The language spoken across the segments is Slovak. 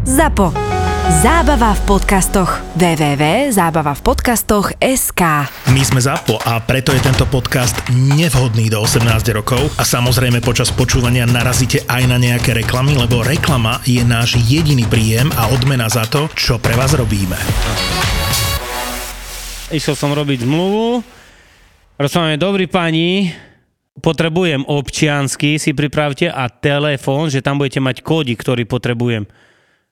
ZAPO. Zábava v podcastoch. www.zábavavpodcastoch.sk My sme ZAPO a preto je tento podcast nevhodný do 18 rokov a samozrejme počas počúvania narazíte aj na nejaké reklamy, lebo reklama je náš jediný príjem a odmena za to, čo pre vás robíme. Išiel som robiť zmluvu. Rozprávame, dobrý pani, potrebujem občiansky, si pripravte a telefón, že tam budete mať kódy, ktorý potrebujem.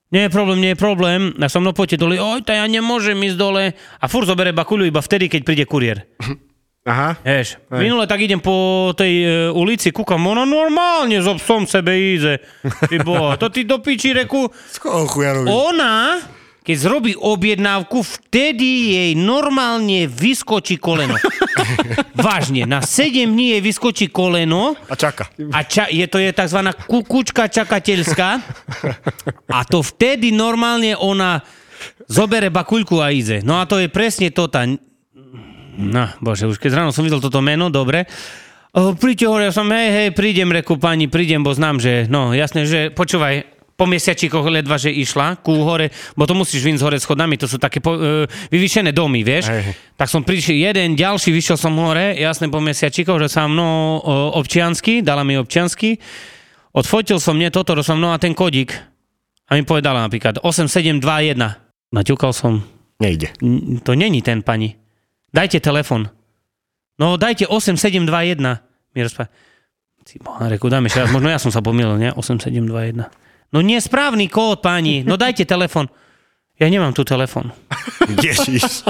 Nie je problém, nie je problém. Ja som no poďte dole, oj, to ja nemôžem ísť dole. A fur zobere bakuľu iba vtedy, keď príde kuriér. Aha. Vieš, minule tak idem po tej e, ulici, kúkam, ona normálne so psom sebe ide. Ty boha, to ty do piči reku. Ona, keď zrobí objednávku, vtedy jej normálne vyskočí koleno. Vážne, na 7 dní jej vyskočí koleno A čaká. a ča, je to je tzv. kukučka čakateľská a to vtedy normálne ona zobere bakuľku a ide. No a to je presne to tá... No, bože, už keď ráno som videl toto meno, dobre. O, príďte hore, ja som, hej, hej, prídem, reku, pani, prídem, bo znám, že, no, jasné, že, počúvaj, po mesiačikoch ledva, že išla ku hore, bo to musíš vyjsť hore schodami, to sú také po, e, vyvýšené domy, vieš. Hej. Tak som prišiel jeden, ďalší, vyšiel som hore, jasne po mesiačikoch, že sa mnou občiansky, dala mi občiansky, odfotil som mne toto, som no a ten kodík. A mi povedala napríklad 8721. Naťukal som, Nejde. "N- to není ten pani. Dajte telefon. No dajte 8721. Mi rozpá... Reku, dám ešte raz, možno ja som sa pomýlil, nie? 8721. No nie správny kód, pani. No dajte telefon. Ja nemám tu telefon. Ježiš.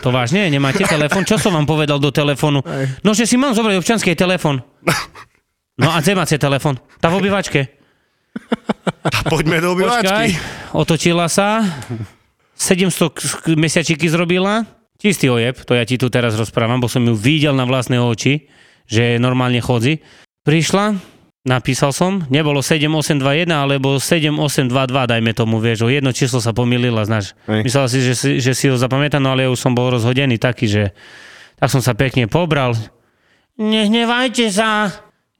To vážne? Nemáte telefon? Čo som vám povedal do telefónu? No, že si mám zobrať občanský telefon. No a kde máte telefon? Tá v obývačke. Poďme do Počkaj, obývačky. otočila sa. 700 k- mesiačiky zrobila. Čistý ojeb, to ja ti tu teraz rozprávam, bo som ju videl na vlastné oči, že normálne chodzi. Prišla, napísal som, nebolo 7821, alebo 7822, dajme tomu, vieš, o jedno číslo sa pomýlila, znáš. Hej. Myslel si, že, si, že si ho zapamätá, no ale ja už som bol rozhodený taký, že tak som sa pekne pobral. Nehnevajte sa.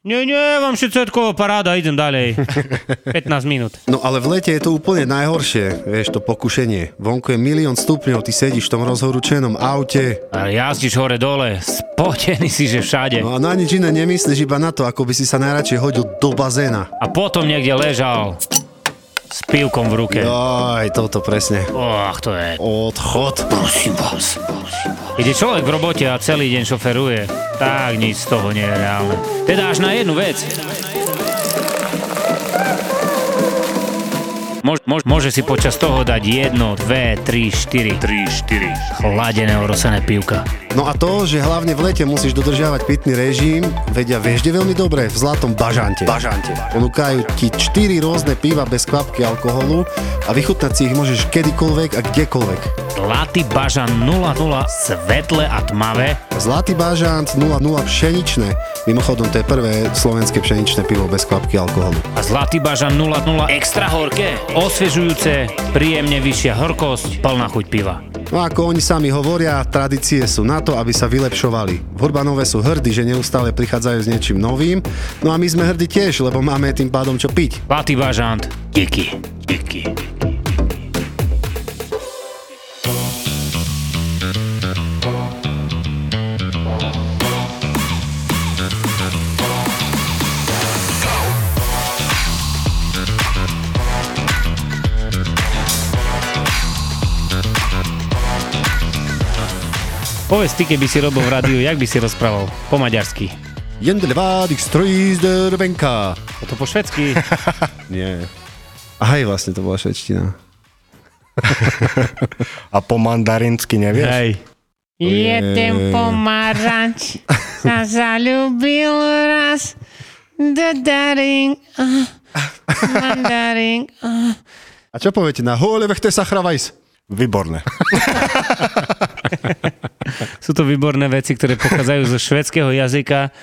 Nie, nie, vám všetko paráda, idem ďalej. 15 minút. No ale v lete je to úplne najhoršie, vieš, to pokušenie. Vonku je milión stupňov, ty sedíš v tom rozhorúčenom aute. A jazdíš hore dole, spotený si, že všade. No a na nič iné nemyslíš, iba na to, ako by si sa najradšej hodil do bazéna. A potom niekde ležal s pivkom v ruke. Aj, toto presne. Och, to je... Odchod. Prosím vás, prosím vás. Ide človek v robote a celý deň šoferuje, tak nič z toho nie je reálne. Teda až na jednu vec. Môž, môž, môže si počas toho dať jedno, dve, tri, štyri. Tri, štyri. Chladené orosené pivka. No a to, že hlavne v lete musíš dodržiavať pitný režim, vedia vieš veľmi dobre, v Zlatom bažante. Bažante. Ponúkajú ti 4 rôzne piva bez kvapky alkoholu a vychutnať si ich môžeš kedykoľvek a kdekoľvek. Zlatý bažan 00, svetle a tmavé. Zlatý bažant 00 pšeničné. Mimochodom, to je prvé slovenské pšeničné pivo bez kvapky alkoholu. A Zlatý bažan 00 extra horké, osviežujúce, príjemne vyššia horkosť, plná chuť piva. No ako oni sami hovoria, tradície sú na to, aby sa vylepšovali. V Urbanove sú hrdí, že neustále prichádzajú s niečím novým, no a my sme hrdí tiež, lebo máme tým pádom čo piť. Zlatý bažant, díky, díky. Povedz ty, keby si robil v rádiu, jak by si rozprával? Po maďarsky. Jendelvádik strýzder venka. A to po švedsky. Nie. Aj vlastne to bola švedština. A po mandarinsky nevieš? Hej. Jeden pomaranč sa zalúbil raz. Dadaring, ah, mandaring, ah. A čo poviete na hole vechte sa chravajs? Výborné. Sú to výborné veci, ktoré pochádzajú zo švedského jazyka.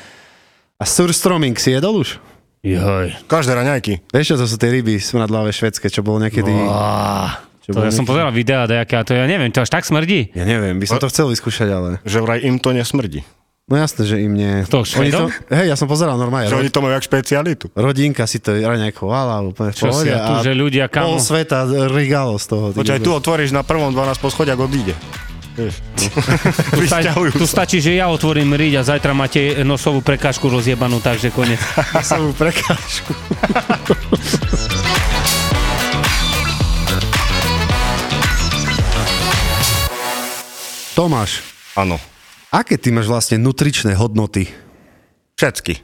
A surstroming si jedol už? Joj. Každé raňajky. Vieš, čo to sú tie ryby smradlavé švedské, čo bolo niekedy... Á, Čo to ja som pozeral videa nejaké a to ja neviem, to až tak smrdí. Ja neviem, by som to chcel vyskúšať, ale... Že vraj im to nesmrdí. No jasné, že im nie. To Oni Švedom? Hej, ja som pozeral normálne. Že Ro- oni to majú jak špecialitu. rodinka si to raňajk chovala úplne v Čo si pohode. ja tu, že ľudia Pol kamo... sveta regalo z toho. Počkaj, tu otvoríš na prvom 12 poschodia, ak odíde. Vieš. Tu, sta- tu stačí, že ja otvorím riť a zajtra máte nosovú prekážku rozjebanú, takže konec. Samú prekážku. Tomáš, Áno. Aké ty máš vlastne nutričné hodnoty? Všetky.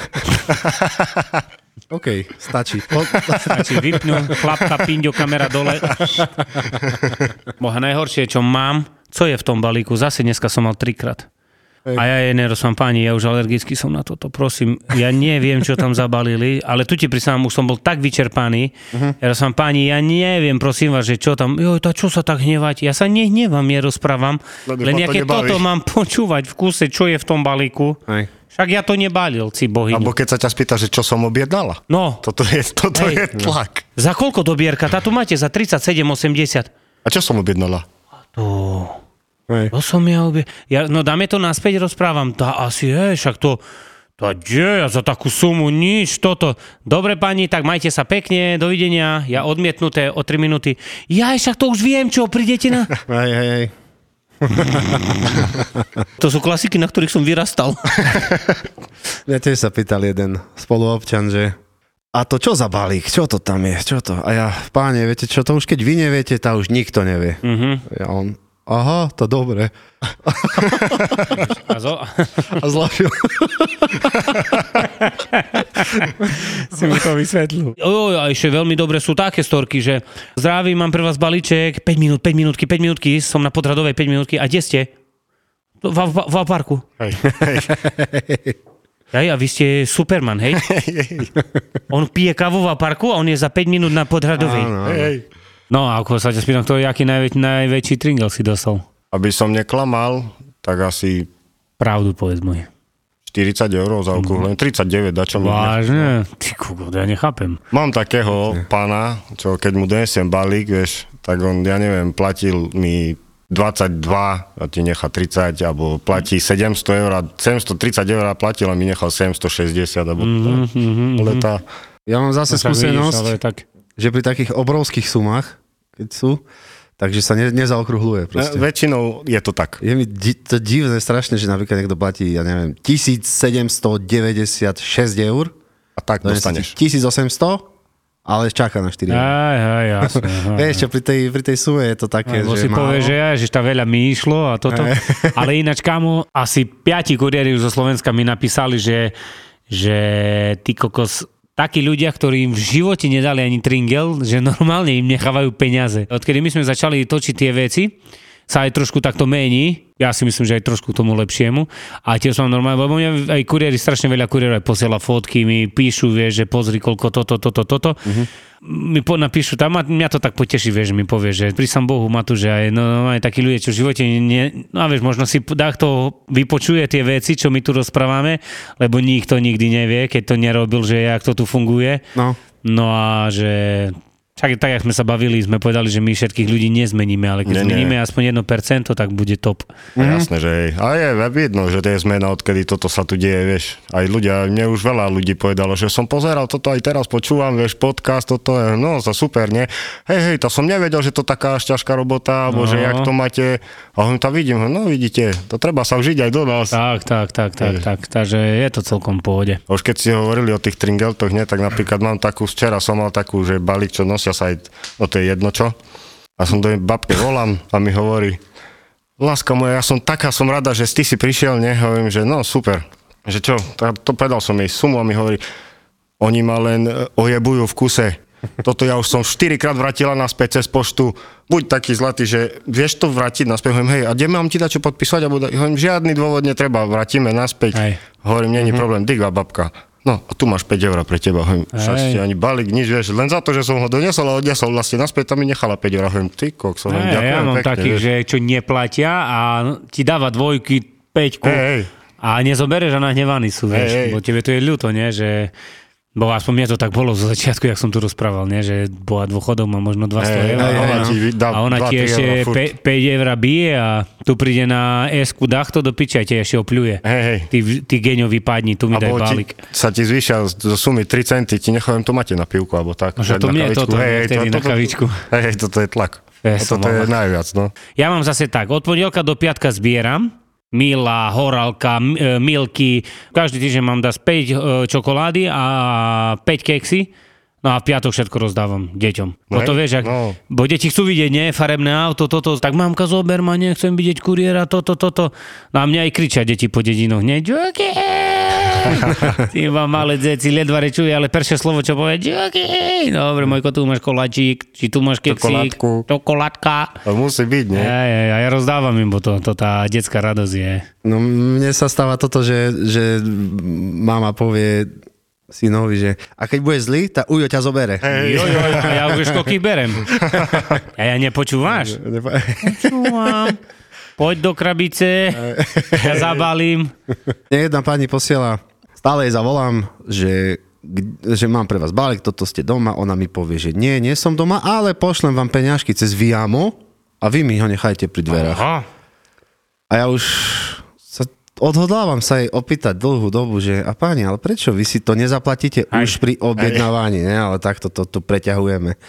OK, stačí. Po, Stačí vypnú, chlapka, pinďo, kamera dole. Boha, najhoršie, čo mám, co je v tom balíku? Zase dneska som mal trikrát. A ja je nerozpám, páni, ja už alergický som na toto, prosím. Ja neviem, čo tam zabalili, ale tu ti prisám, už som bol tak vyčerpaný. Uh-huh. Ja rozpám, páni, ja neviem, prosím vás, že čo tam, joj, tá čo sa tak hnevať? Ja sa nehnevám, ja rozprávam, Lebo len ma to toto mám počúvať v kuse, čo je v tom balíku. Hej. Však ja to nebalil, ci bohyni. Alebo keď sa ťa spýta, že čo som objednala. No, Toto je, toto Hej. je tlak. za koľko dobierka? Tá tu máte za 37,80. A čo som objednala? To... Hej. To som ja obie... Ja, no dáme to naspäť, rozprávam. Tá asi je, však to... To je, ja za takú sumu nič, toto. Dobre pani, tak majte sa pekne, dovidenia. Ja odmietnuté o 3 minúty. Ja však to už viem, čo, prídete na... Hej, hej, hej. To sú klasiky, na ktorých som vyrastal. Mňa tiež sa pýtal jeden spoluobčan, že a to čo za balík? Čo to tam je? Čo to? A ja, páne, viete čo, to už keď vy neviete, tá už nikto nevie. Mhm. A on, aha, to dobre. A zo... A zlašil. si mi to vysvetlil. Jo, a ešte veľmi dobre sú také storky, že zdraví, mám pre vás balíček, 5 minút, 5 minútky, 5 minútky, som na podradovej 5 minútky. A kde ste? V, v, v, v parku. Hej, hej, Hej, a vy ste Superman, hej? on pije kávu v parku a on je za 5 minút na podhradovej. hej. No a ako sa ťa spýtam, kto je aký najväč, najväčší tringel si dostal? Aby som neklamal, tak asi Pravdu povedz môj. 40 eur za okruhlenie. 39, dačo mi. Vážne? Ty kúko, ja nechápem. Mám takého pána, čo keď mu donesiem balík, vieš, tak on, ja neviem, platil mi 22 a ti nechá 30, alebo platí 700 eur, a 730 eur a platil a mi nechal 760, alebo mm-hmm, leta. Ja mám zase No, vidíš, skúsenosť, ale tak... že pri takých obrovských sumách, keď sú, takže sa ne, nezaokrúhluje proste. E, Väčšinou je to tak. Je mi di- to divné strašne, že napríklad niekto platí, ja neviem, 1796 eur, A tak dostaneš. 1800, ale čaká na 4 eur. Aj, aj, jasne. aj. Vieš čo, pri tej, pri tej sume je to také, Lebo že si málo. povie, že ja, že tá veľa mi išlo a toto. Ale ináč, kámo, asi piati kuriéri zo Slovenska mi napísali, že, že ty kokos, takí ľudia, ktorí im v živote nedali ani tringel, že normálne im nechávajú peniaze. Odkedy my sme začali točiť tie veci, sa aj trošku takto mení. Ja si myslím, že aj trošku k tomu lepšiemu. A tiež som normálne, lebo mňa aj kuriéri, strašne veľa kuriérov aj posiela fotky, mi píšu, vieš, že pozri, koľko toto, toto, toto. Mi po, napíšu tam a mňa to tak poteší, vieš, mi povie, že pri som Bohu má tu, že aj, no, no, aj takí ľudia, čo v živote nie, no a vieš, možno si takto vypočuje tie veci, čo my tu rozprávame, lebo nikto nikdy nevie, keď to nerobil, že jak to tu funguje. No. No a že tak, tak, jak sme sa bavili, sme povedali, že my všetkých ľudí nezmeníme, ale keď Nie, nie. zmeníme aspoň 1%, tak bude top. Mm-hmm. Jasné, že hej. A je vidno, že to je zmena, odkedy toto sa tu deje, vieš. Aj ľudia, mne už veľa ľudí povedalo, že som pozeral toto aj teraz počúvam, vieš, podcast, toto je, no, za super, nie? Hej, hej, to som nevedel, že to taká až ťažká robota, alebo že No. jak to máte. A on to vidím, no vidíte, to treba sa vžiť aj do nás. Tak, tak, tak, tak, tak, takže je to celkom v pohode. Už keď si hovorili o tých tringeltoch, nie, tak napríklad mám takú, včera som mal takú, že balík, čo nosia sa aj, no to je jedno čo. A som do babke volám a mi hovorí, láska moja, ja som taká, som rada, že ty si prišiel, ne, hovorím, že no super. Že čo, to, povedal som jej sumu a mi hovorí, oni ma len e, ojebujú v kuse. Toto ja už som 4 krát vrátila naspäť cez poštu. Buď taký zlatý, že vieš to vrátiť naspäť. Hovorím, hej, a kde mám ti dať čo podpísať? Alebo dať? Hovorím, žiadny dôvod netreba, vrátime naspäť. Hej. Hovorím, není problém, diga babka. No, a tu máš 5 eur pre teba. Hovorím, šťastie, ani balík, nič, vieš, len za to, že som ho doniesol a odnesol vlastne naspäť, tam mi nechala 5 eur. Hovorím, ty kokso, hovorím, Hey, ďakujem ja mám pekne, takých, vieš. že čo neplatia a ti dáva dvojky, peťku a nezobereš a nahnevaní sú, vieš, hej. lebo tebe to je ľúto, nie, že Bo aspoň mne to tak bolo zo začiatku, jak som tu rozprával, nie? že bola dôchodom má možno 200 Hej, eur. hej, a ona, ti dá a ona 2-3 ti ešte eura furt. 5 eur bije a tu príde na esku dachto do piča a ti ešte opľuje. Hej, hej. Ty, ty geňo vypadni, tu mi daj balík. ti, sa ti zvýšia zo sumy 3 centy, ti nechajem to máte na pivku, alebo tak. Možno to mne toto, vtedy na kavičku. Hej, toto je tlak. Ja toto je najviac, no. Ja mám zase tak, od pondelka do piatka zbieram, Mila, Horálka, M- e, Milky, každý týždeň mám dať 5 e, čokolády a 5 keksy. No a v piatok všetko rozdávam deťom. No to vieš, ak, no. bo deti chcú vidieť, nie, farebné auto, toto, tak mamka zober ma, nechcem vidieť kuriéra, toto, toto. No a mňa aj kričia deti po dedinoch, nie, Joky! Ty ma malé deti, ledva rečuje, ale prvé slovo, čo povie, Joky! Dobre, Mojko, tu máš koláčik, či tu máš keksík, Čokoládku. čokoládka. To musí byť, nie? Ja, ja, ja, ja rozdávam im, bo to, to tá detská radosť je. No mne sa stáva toto, že, že mama povie synovi, že a keď bude zlý, tak ujo ťa zobere. Hej, Jo, jo, jo, a ja už koľkých berem. A ja nepočúvaš? Počúvam. Poď do krabice, ja zabalím. Jedna pani posiela, stále jej zavolám, že, že mám pre vás balík, toto ste doma, ona mi povie, že nie, nie som doma, ale pošlem vám peňažky cez Viamo a vy mi ho nechajte pri dverách. Aha. A ja už sa odhodlávam sa jej opýtať dlhú dobu, že a páni, ale prečo vy si to nezaplatíte Aj. už pri objednávaní, ne? ale takto to tu preťahujeme.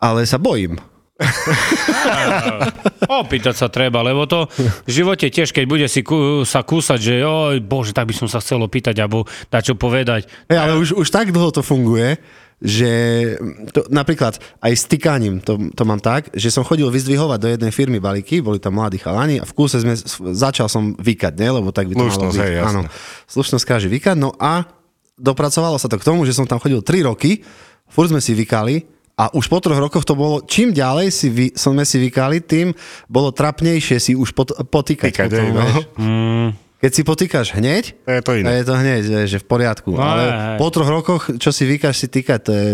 Ale sa bojím. Opýtať sa treba, lebo to v živote tiež, keď bude si kú, sa kúsať, že oj, bože, tak by som sa chcel opýtať, alebo dať čo povedať. Hey, ale už, už tak dlho to funguje, že to, napríklad aj s tykaním to, to mám tak, že som chodil vyzdvihovať do jednej firmy balíky, boli tam mladí chalani a v kúse sme, začal som vykať, ne? lebo tak by to malo Slušnosť, byť. hej. Áno, slušnosť káže vykať, no a dopracovalo sa to k tomu, že som tam chodil 3 roky, furt sme si vykali a už po troch rokoch to bolo, čím ďalej si vy, sme si vykali, tým bolo trapnejšie si už pot, potýkať. Tykať, potom, no. vieš. Keď si potýkaš hneď, To je to iné. je to hneď, že, v poriadku. No, ale hej, hej. po troch rokoch, čo si vykáš si týkať, to je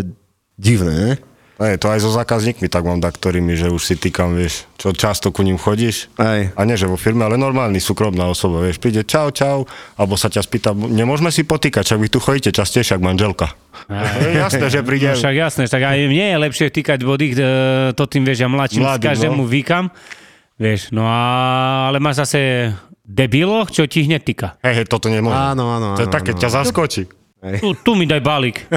divné, ne? Hej, to aj so zákazníkmi tak mám, tak, ktorými, že už si týkam, vieš, čo často ku ním chodíš. Hej. A nie, že vo firme, ale normálny, súkromná osoba, vieš, príde čau, čau, alebo sa ťa spýta, nemôžeme si potýkať, však vy tu chodíte častejšie, ako manželka. Je jasné, že príde. No však jasné, tak aj mne je lepšie týkať body, e, to tým vieš, ja mladším Mladým, každému no. vykam. Vieš, no a, ale máš zase debiloch, čo ti hneď týka. Hej, hej, toto nemôže. Áno, áno, To je áno, také, áno. ťa zaskočí. Tu, tu mi daj balík.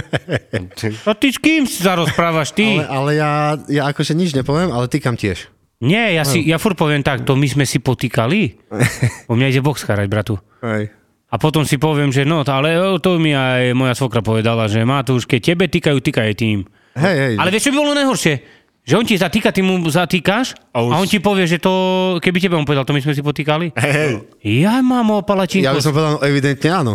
A ty s kým sa rozprávaš, ty? Ale, ale ja, ja akože nič nepoviem, ale týkam tiež. Nie, ja, si, ja furt poviem tak, to my sme si potýkali. U mňa ide box charať, bratu. Hej. A potom si poviem, že no, ale to mi aj moja svokra povedala, že má to už, keď tebe týkajú, týkaj aj tým. Hej, hej. Ale vieš, čo by bolo najhoršie? Že on ti zatýka, ty mu zatýkaš a, A už- on ti povie, že to, keby tebe on povedal, to my sme si potýkali. Hej, hej. Ja mám o palačinku. Ja by som povedal, no, evidentne áno.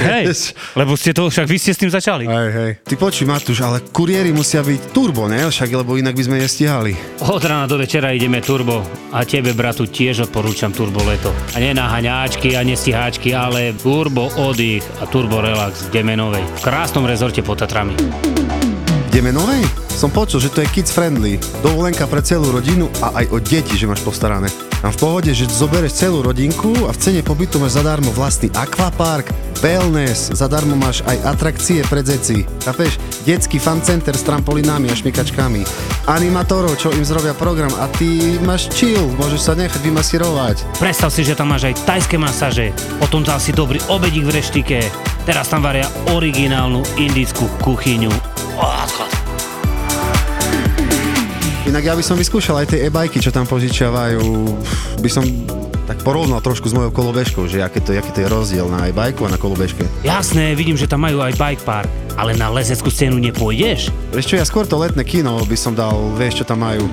Hej, lebo ste to, však vy ste s tým začali. Hej, hej. Ty počuj, Matúš, ale kuriéri musia byť turbo, ne? Však, lebo inak by sme nestihali. Od rána do večera ideme turbo a tebe, bratu, tiež odporúčam turbo leto. A nie na haňáčky a nestiháčky, ale turbo oddych a turbo relax v Demenovej. V krásnom rezorte pod Tatrami. Ideme novej? Som počul, že to je kids friendly. Dovolenka pre celú rodinu a aj o deti, že máš postarané. Tam v pohode, že zoberieš celú rodinku a v cene pobytu máš zadarmo vlastný akvapark, wellness, zadarmo máš aj atrakcie pre deti. Chápeš? Detský fan center s trampolinami a šmikačkami. Animatorov, čo im zrobia program a ty máš chill, môžeš sa nechať vymasírovať. Predstav si, že tam máš aj tajské masáže, potom dal si dobrý obedík v reštike, teraz tam varia originálnu indickú kuchyňu. Inak ja by som vyskúšal aj tie e-bajky, čo tam požičiavajú. By som tak porovnal trošku s mojou kolobežkou, že aké to, aký to je rozdiel na e-bajku a na kolobežke. Jasné, vidím, že tam majú aj bike park, ale na lezeckú scénu nepôjdeš? Vieš čo, ja skôr to letné kino by som dal, vieš čo tam majú.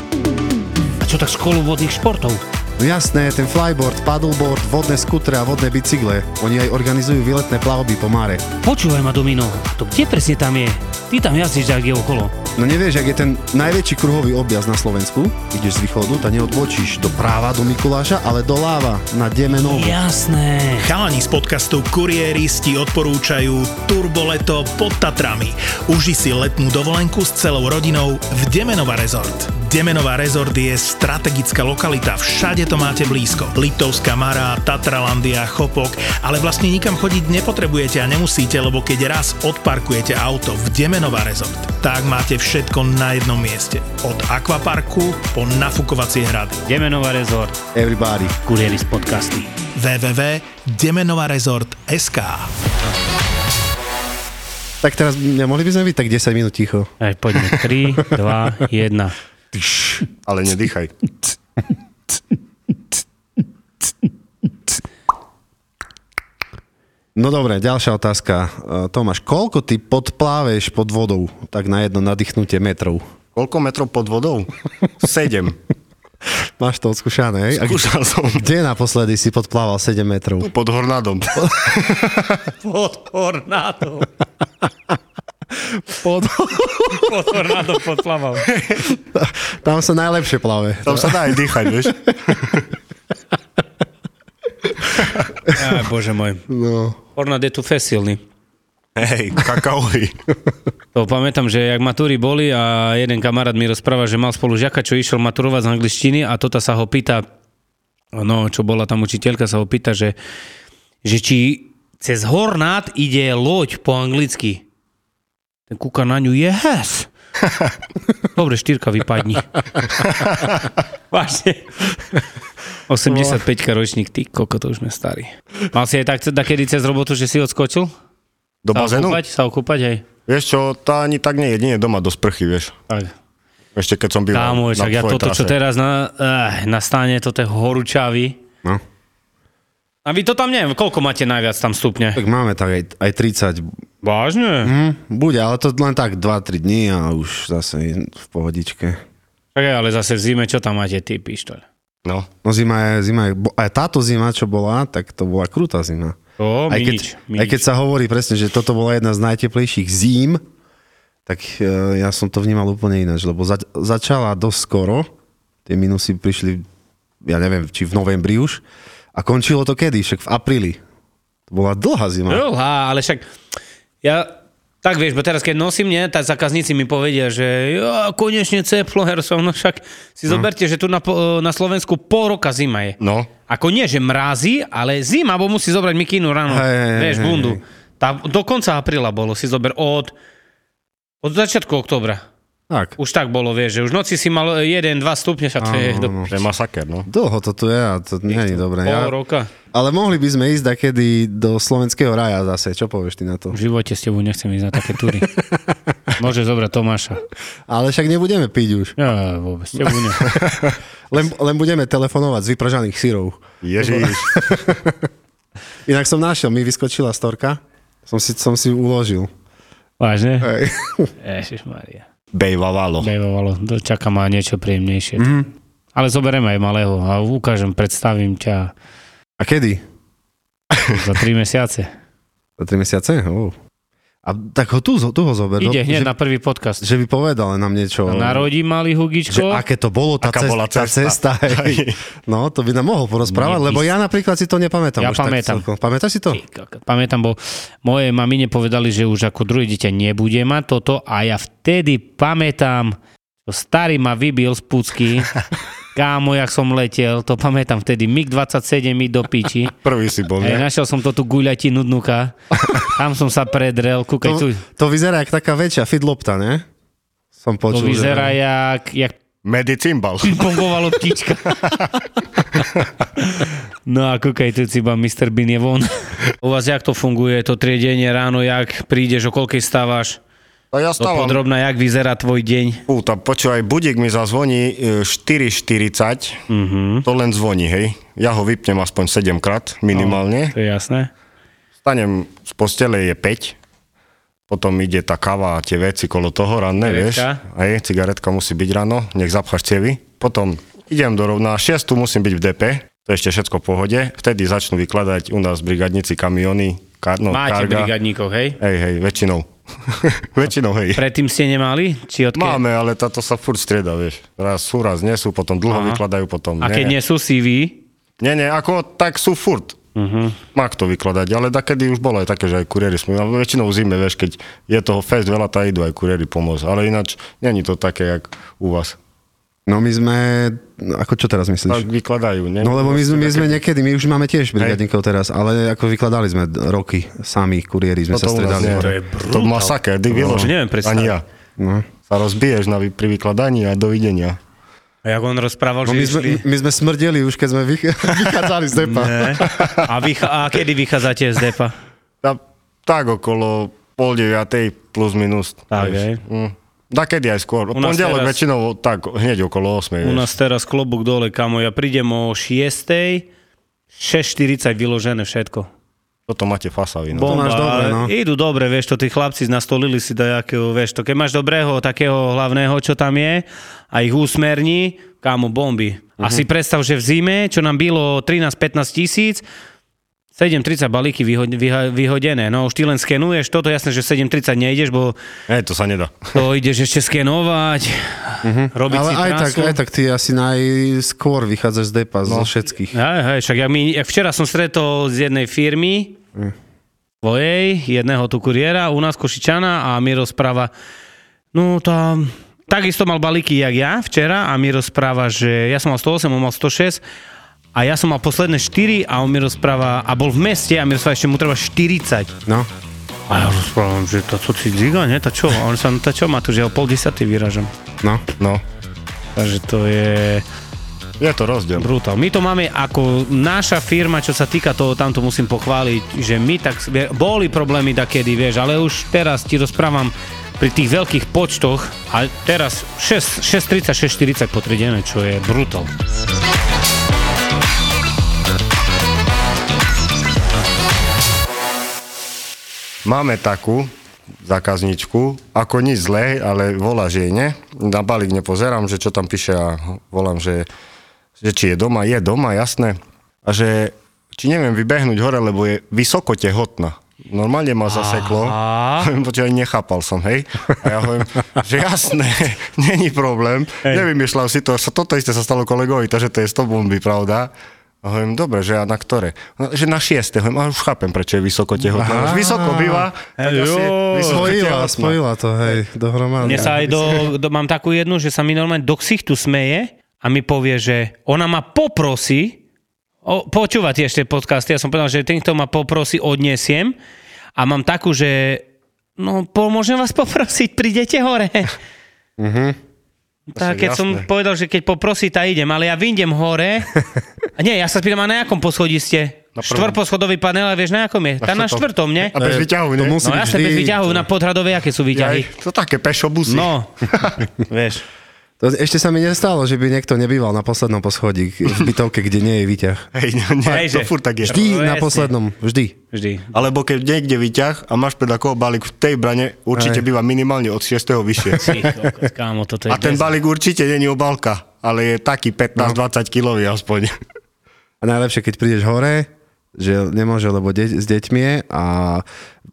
A čo tak školu vodných športov? No jasné, ten flyboard, paddleboard, vodné skutre a vodné bicykle. Oni aj organizujú výletné plavby po mare. Počúvaj ma, Domino, to kde presne tam je? Ty tam jazdíš tak je okolo. No nevieš, ak je ten najväčší kruhový objazd na Slovensku, ideš z východu, tak neodbočíš do práva do Mikuláša, ale do Láva na Demenovu. Jasné. Chalani z podcastu Kuriéristi odporúčajú Turboleto pod Tatrami. Uži si letnú dovolenku s celou rodinou v Demenova Resort. Demenová rezort je strategická lokalita, všade to máte blízko. Litovská Mara, Tatralandia, Chopok, ale vlastne nikam chodiť nepotrebujete a nemusíte, lebo keď raz odparkujete auto v Demenová rezort, tak máte všetko na jednom mieste. Od akvaparku po nafukovacie hrady. Demenová rezort, Everybody. kurieri z podcasty. www.demenovarezort.sk Tak teraz nemohli by sme byť tak 10 minút ticho. Aj poďme, 3, 2, 1. Ale nedýchaj. No dobre, ďalšia otázka. E, Tomáš, koľko ty podpláveš pod vodou, tak na jedno nadýchnutie metrov? Koľko metrov pod vodou? Sedem. Máš to odskúšané, hej? Skúšal som. Kde naposledy si podplával 7 metrov? Pod Hornádom. Pod tornádom. Pod... Pod tornádom podplaval. Tam sa najlepšie plave. Tam sa dá aj dýchať, vieš. Aj, bože môj. No. Tornád je tu fesilný. Hej, kakaohy. To pamätám, že jak matúry boli a jeden kamarát mi rozpráva, že mal spolu žiaka, čo išiel maturovať z angličtiny a toto sa ho pýta, no čo bola tam učiteľka, sa ho pýta, že, že či cez Hornát ide loď po anglicky. Ten kúka na ňu, yes. Dobre, štyrka vypadni. Vážne. 85 ročník, ty koko, to už sme starí. Mal si aj tak kedy cez robotu, že si odskočil? Do Sa bazénu? okúpať? Sa okúpať, hej. Vieš čo, tá ani tak nie, jedine doma do sprchy, vieš. Tak. Ešte keď som býval Kámo, na ja toto, čo trase. teraz na, eh, nastane, toto je horúčavy. no. A vy to tam neviem, koľko máte najviac tam stupne? Tak máme tak aj, aj 30. Vážne? Hm, bude, ale to len tak 2-3 dní a už zase v pohodičke. Tak ale zase v zime, čo tam máte ty, pištoľ? No, No zima je, zima je, aj táto zima, čo bola, tak to bola krutá zima. To, aj, keď, nič, aj keď sa hovorí presne, že toto bola jedna z najteplejších zím, tak e, ja som to vnímal úplne ináč, lebo za, začala dosť skoro, tie minusy prišli, ja neviem, či v novembri už, a končilo to kedy? Však v apríli. To bola dlhá zima. Dlhá, ale však ja tak vieš, bo teraz keď nosím, nie, tak zákazníci mi povedia, že jo, konečne ceploher som, no však si Hm. zoberte, že tu na, na Slovensku pol roka zima je. no. Ako nie, že mrazí, ale zima, bo musí zobrať mikinu ráno. Hej, hej, vieš, bundu. Tá, do konca apríla bolo, si zober od, od začiatku oktobra. Tak. Už tak bolo, vieš, že už noci si mal 1-2 stupne, však to je do To je masaker, no. Dlho to tu je a to nie je dobré. pol Ja, roka. ale mohli by sme ísť takedy do slovenského raja zase. Čo povieš ty na to? V živote s tebou nechcem ísť na také túry. Môže zobrať Tomáša. Ale však nebudeme piť už. Ja vôbec, tebou ne. Len, len budeme telefonovať z vypražaných syrov. Ježiš. Inak som našiel, mi vyskočila storka. Som si, som si uložil. Vážne? Hej. Ježišmaria. Bejvavalo. Bejvovalo, to čaká ma niečo príjemnejšie. Mm. Ale zoberiem aj malého a ukážem, predstavím ťa A kedy? za 3 mesiace. Za 3 mesiace? Oh. A tak ho tu, tu ho zober. Ide no, hneď že, na prvý podcast. že by povedal nám niečo. Narodí malý že Hugičko. aké to bolo, tá, Aká cesta, bola tá cesta. cesta. Hej. No, to by nám mohol porozprávať, Nie, lebo ja napríklad si to nepamätám. Ja už tak pamätám. celkom. Pamätáš si to? Pamätám, bo moje mamine povedali, že už ako druhé dieťa nebude mať toto a ja vtedy pamätám, starý ma vybil z pucky, kámo, jak som letel, to pamätám vtedy, MiG-27 mi do piči. Prvý si bol, ne? našiel som to tu guľatinu dnuka, tam som sa predrel, kúkaj tu, To, to vyzerá jak taká väčšia fidlopta, ne? Som to počul. vyzerá že... jak, jak Medicimbal. pingpongová loptička. No a kúkaj, tu iba Mr. Bean je von. U vás jak to funguje, to triedenie ráno, jak prídeš, o koľkej stávaš? A ja To stávam. podrobná, jak vyzerá tvoj deň? Fú, tá, počúvaj, budík mi zazvoní e, 4.40, mm-hmm. to len zvoní, hej. Ja ho vypnem aspoň 7 krát, minimálne. To je jasné. Stanem z postele je 5, potom ide tá káva a tie veci kolo toho ranné, vieš. Aj cigaretka musí byť ráno, nech zapcháš cievy. Potom idem do rovna, 6 musím byť v DP, to je ešte všetko v pohode. Vtedy začnú vykladať u nás brigadníci kamiony, kar, no, Máte karga. brigadníkov, hej? Hej, hej, väčšinou. väčšinou, hej. Predtým ste nemali? Či odkiaľ? Máme, ale táto sa furt strieda, vieš. Raz sú, raz nie sú, potom dlho Aha. vykladajú, potom A keď nie. nie sú CV, Nie, nie, ako tak sú furt. Uh-huh. Má kto vykladať, ale takedy už bolo aj také, že aj kuriéri sme, ale väčšinou v zime, vieš, keď je toho fest veľa, tak idú aj kuriéri pomôcť, ale ináč není to také, jak u vás. No my sme, no ako čo teraz myslíš? vykladajú, ne? No lebo my sme, my sme niekedy, my už máme tiež brigadníkov teraz, ale ako vykladali sme roky sami, kuriéri sme No sa stredali. nie. To je To masaker, ty vylož. neviem predstaviť. Ani ja. No. Sa rozbiješ na, pri vykladaní a dovidenia. A jak on rozprával, No že my, sme, išli... my sme smrdeli už, keď sme vych- vychádzali z depa. Ne. A, vycha- a kedy vychádzate z depa? Ta, tak okolo pol deviatej plus minus. Tak. Mm. Da kedy aj skôr. Pondelok teraz- väčšinou tak hneď okolo 8. U nás teraz klobúk dole, kamo. Ja prídem o 6. 6.40 vyložené všetko. Toto máte fasavy. No. Bomba, máš dobre, no. Idú dobre, vieš to, tí chlapci nastolili si dajakého, vieš to, keď máš dobrého takého hlavného, čo tam je a ich úsmerní, kámo, bomby. A si predstav, že v zime, čo nám bylo 13-15 tisíc, 7.30 balíky vyho- vyha- vyhodené. No už ty len skenuješ, toto jasné, že 7.30 nejdeš, bo Hej, to sa nedá. to ideš ešte skenovať, robiť Ale si aj tak, trasu. aj tak ty asi najskôr vychádzaš z depa no. zo všetkých. Hej, hej, však ja, mi, jak včera som stretol z jednej firmy, tvojej, jedného tu kuriéra, u nás Košičana a mi rozpráva, no tam, takisto mal balíky jak ja včera a mi rozpráva, že ja som mal 108, on mal 106 a ja som mal posledné 4 a on mi rozpráva, a bol v meste a mi rozpráva, ešte mu treba 40. No. A ja rozprávam, že to co si dziga, ne? Tá čo? A on sa, tá čo má tu, že ja o pol desatý vyražam. No. No. Takže to je... Je to rozdiel. Brutál. My to máme ako naša firma, čo sa týka toho, tam to musím pochváliť, že my tak, boli problémy takedy, vieš, ale už teraz ti rozprávam pri tých veľkých počtoch a teraz 6, 6.30, 6.40 potriedené, čo je brutál. Máme takú zákazničku, ako nič zlé, ale volá, že jej ne. Na balík nepozerám, že čo tam píše a volám, že, že či je doma. Je doma, jasné. A že či neviem vybehnúť hore, lebo je vysoko tehotná. Normálne ma zaseklo. Aha. Počkaj, nechápal som, hej. A ja hovorím, že jasné, není problém. Nevymýšľal si to, toto isté sa stalo kolegovi, takže to je 100 bomby, pravda? A hovorím, dobre, že a na ktoré? No, že na šieste. Hovorím, a už chápem, prečo je vysoko tehotná. Už vysoko býva, tak asi vysoko Spojila, tehotná. spojila to, hej, dohromady. Mne sa aj do, do, mám takú jednu, že sa mi normálne do ksichtu smeje a mi povie, že ona ma poprosí, o, počúvate ešte podcasty, ja som povedal, že tento ma poprosí, odniesiem a mám takú, že no, pomôžem vás poprosiť, prídete hore. Tak, Však keď som jasné. povedal, že keď poprosí, tak idem, ale ja vyjdem hore. A nie, ja sa spýtam, a na jakom poschodí ste? Na prvom. Štvorposchodový panel, a vieš na jakom je? Tam na štvrtom. nie? A bez výťahu, to ne? musí No jasne, vždy. bez výťahu, na podhradové, aké sú výťahy? Jaj, to také pešobusy. No, vieš. To ešte sa mi nestalo, že by niekto nebýval na poslednom poschodí v bytovke, kde nie je výťah. Hej, no, nie, Hej, to že- furt tak je. Vždy Presne. na poslednom, vždy. Vždy. Alebo keď niekde vyťah a máš pred ako balík v tej brane, určite Hej. býva minimálne od 6. vyššie. Kámo, toto je A ten balík určite není obálka, ale je taký 15-20 kilový aspoň. A najlepšie, keď prídeš hore, že nemôže, lebo de- s deťmi je a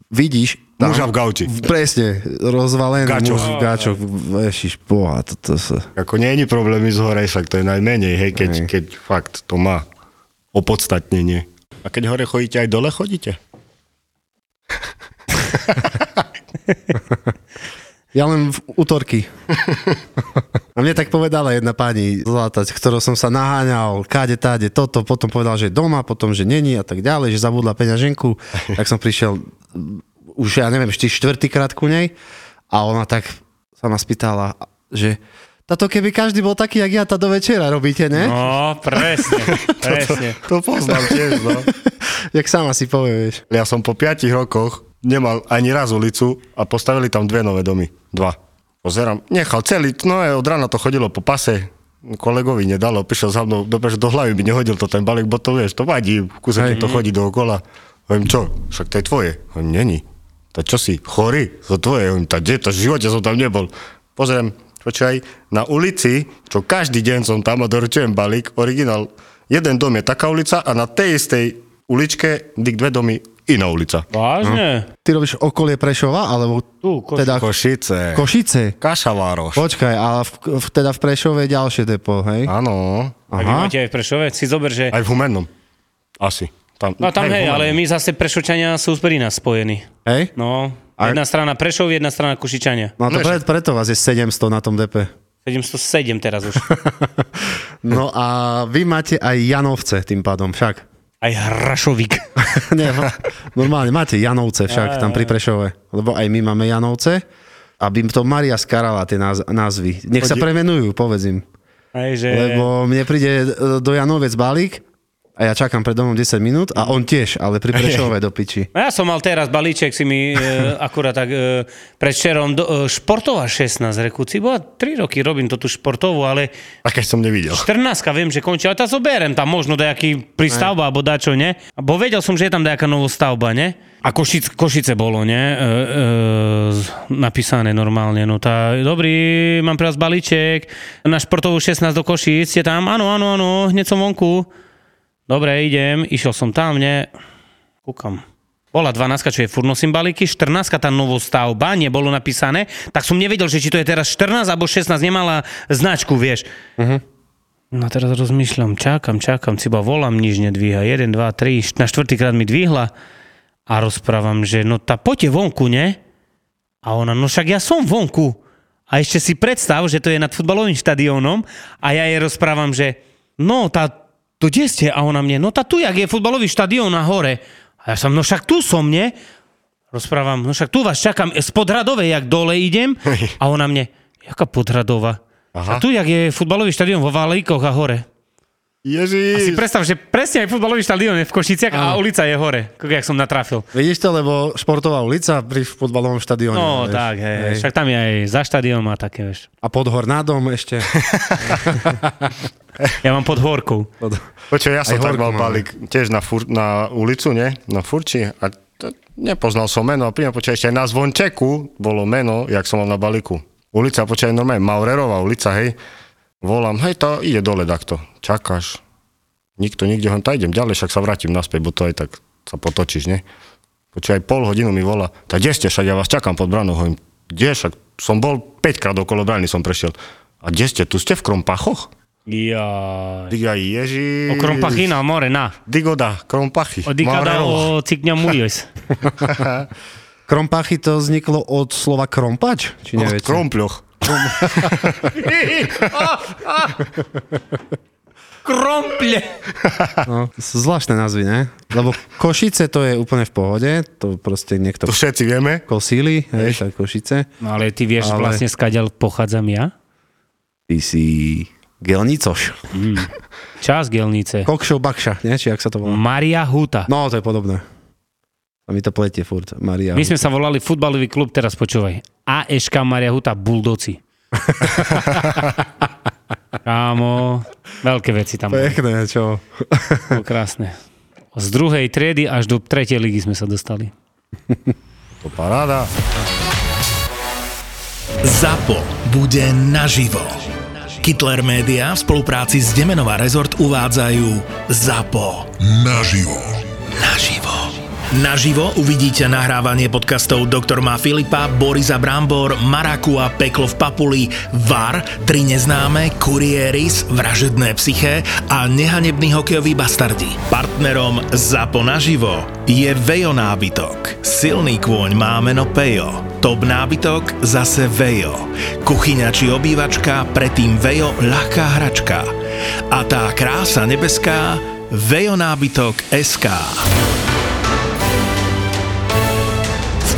vidíš... tam- Muža v gauči. Presne, rozvalený Gačoch. muž v gáčoch. Ježiš, boha, toto sa... Ako nie je problémy z hore, však to je najmenej, hej, keď, Hej. keď fakt to má opodstatnenie. A keď hore chodíte, aj dole chodíte? Ja len v útorky. A mne tak povedala jedna pani zlatá, ktorou som sa naháňal, káde, táde, toto, potom povedal, že je doma, potom, že není a tak ďalej, že zabudla peňaženku. Tak som prišiel mm, už, ja neviem, štvrtýkrát ku nej a ona tak sa ma spýtala, že táto keby každý bol taký, jak ja, tá do večera robíte, ne? No, presne, presne. To poznám tiež, no. Jak sama si povie, vieš. Ja som po 5 rokoch nemal ani raz ulicu a postavili tam dve nové domy. Dva. Pozerám, nechal celý, no aj od rána to chodilo po pase, kolegovi nedalo, prišiel za mnou, dobre, že do hlavy mi nehodil to ten balík, bo to vieš, to vadí, kúsek to chodí dookola. Hovorím, čo, však to je tvoje. Hovorím, není. To čo si, chorý? To tvoje. Hovorím, tá, kde to, v živote som tam nebol. Pozriem, počkaj, na ulici, čo každý deň som tam a doručujem balík, originál, jeden dom je taká ulica a na tej istej uličke, dik dve domy, iná ulica. Vážne? Ty robíš okolie Prešova, alebo Tu, ko... teda Košice. Košice? Kašavároš. Počkaj, ale v, v, teda v Prešove je ďalšie depo, hej? Áno, Tak vy máte aj v Prešove? Si zober, že... aj v Humennom. Asi. Tam, No tam v hej, ale my zase Prešovčania sú pri nás spojení. Hej? No, jedna strana Prešov, jedna strana Košičania. No to pre, preto vás je 700 na tom depe. 707 teraz už. No a vy máte aj Janovce tým pádom však. Aj Hrašovík. Nie, no, normálne máte Janovce však tam pri Prešove, lebo aj my máme Janovce, aby to Maria skarala tie náz- názvy. Nech sa premenujú, povedz im. Aj, že... Lebo mne príde e, do Janovec balík a ja čakám pred domom 10 minút a on tiež, ale pri Prešove do piči. Ja som mal teraz balíček, si mi e, akurát tak e, predšerom do, e, športová 16 rekúci. Bola 3 roky, robím to tu športovú, ale A keď som nevidel. 14 viem, že končí, ale tá zoberiem tam možno nejaký prístavba alebo dačo, ne? Bo vedel som, že je tam nejaká novostavba, ne? A Košic, Košice bolo, ne? E, e, napísané normálne. No tá, dobrý, mám pre vás balíček na športovú 16 do Košic, ste tam? Áno, áno, áno, hneď som vonku. Dobre, idem, išiel som tam, ne? Kúkam. Bola 12, čo je furt nosím balíky, 14 tá novostavba, nebolo napísané, tak som nevedel, že či to je teraz 14 alebo 16, nemala značku, vieš. No a teraz rozmýšľam, čakám, čakám, si iba volám, nič nedvíha. 1, 2, 3, na štvrtýkrát mi dvihla a rozprávam, že no tá poďte vonku, ne? A ona, no však ja som vonku. A ešte si predstav, že to je nad futbalovým štadiónom a ja jej rozprávam, že no tá, to kde ste? A ona mne, no tá tu, jak je futbalový štadión na hore. A ja som, no však tu som, ne? Rozprávam, no však tu vás čakám, z Podhradovej, jak dole idem. A ona mne, jaká Podhradova? A tu, jak je futbalový štadión vo Válejkoch a hore. A si Ježiš. predstav, že presne aj futbalový štadión je v Košiciach a ulica je hore, ako jak som natrafil. Vidíš to, lebo športová ulica pri futbalovom štadióne. No vieš. tak, hej, však tam je aj za štadión a také, vieš. A pod Hornádom ešte. Ja mám pod horkou. Pod... Počuj, ja som Aj tak mal balík tiež na, fur, na ulicu, nie? Na Furči. A to, nepoznal som meno. A príjem, počuj, ešte aj na zvončeku bolo meno, jak som mal na balíku. Ulica, počuj, normálne, Maurerová ulica, hej. Volám, hej, to ide dole takto. Čakáš. Nikto, nikde, hon, to idem ďalej, však sa vrátim naspäť, bo to aj tak sa potočíš, nie? Počuj, aj pol hodinu mi volá. Tak kde ste, však ja vás čakám pod branou. Hovorím, kde, však som bol 5 krát okolo brány, som prešiel. A kde ste, tu ste v Krompachoch? Ja. Diga, ježi. O Krompachina, more, na. Digoda, Krompachy. O Dikada, o Cikňa Mujos. Krompachy to vzniklo od slova krompač? Či neviete? Krompľoch. Kromple. No, to sú zvláštne názvy, ne? Lebo Košice to je úplne v pohode, to proste niekto To všetci vieme. kosíli, hej, tak Košice. No ale ty vieš Ale- vlastne, skadiaľ pochádzam ja? Ty si Gelnicoš. Čas Gelnice. Kokšov Bakša, nie? Či ak sa to volá? Maria Huta. No, to je podobné. A mi to pletie furt. Maria. My sme sa volali futbalový klub, teraz počúvaj. AŠK Maria Huta Buldoci. Kámo, veľké veci tam boli. Pekné, čo? Bolo krásne. Z druhej triedy až do tretej ligy sme sa dostali. To paráda. ZAPO bude naživo. Hitler Media v spolupráci s Demenová Resort uvádzajú ZAPO. Naživo. Naživo. Naživo uvidíte nahrávanie podcastov Doktor má Filipa, Borisa Brambor, Maraku a Peklo v Papuli, VAR, Tri neznáme, Kurieris, Vražedné psyché a Nehanebný hokejový bastardi. Partnerom ZAPO naživo je Vejo nábytok. Silný kôň má meno Pejo. Top nábytok zase Vejo. Kuchyňa či obývačka, predtým Vejo ľahká hračka. A tá krása nebeská Vejo nábytok SK.